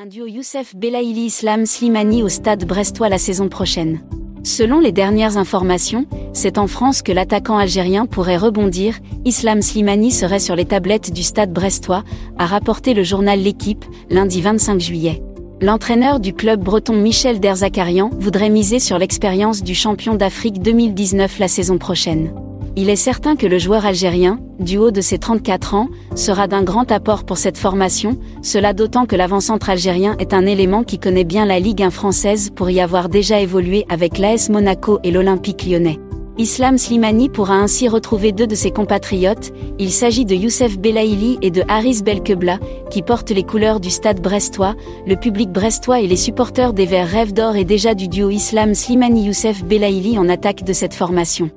Un duo Youssef Belaïli Islam Slimani au stade brestois la saison prochaine. Selon les dernières informations, c'est en France que l'attaquant algérien pourrait rebondir, Islam Slimani serait sur les tablettes du stade brestois, a rapporté le journal L'équipe, lundi 25 juillet. L'entraîneur du club breton Michel Derzakarian voudrait miser sur l'expérience du champion d'Afrique 2019 la saison prochaine. Il est certain que le joueur algérien, du haut de ses 34 ans, sera d'un grand apport pour cette formation, cela d'autant que l'avant-centre algérien est un élément qui connaît bien la Ligue 1 française pour y avoir déjà évolué avec l'AS Monaco et l'Olympique lyonnais. Islam Slimani pourra ainsi retrouver deux de ses compatriotes, il s'agit de Youssef Belaïli et de Haris Belkebla, qui portent les couleurs du stade brestois, le public brestois et les supporters des Verts Rêves d'Or et déjà du duo Islam Slimani-Youssef Belaïli en attaque de cette formation.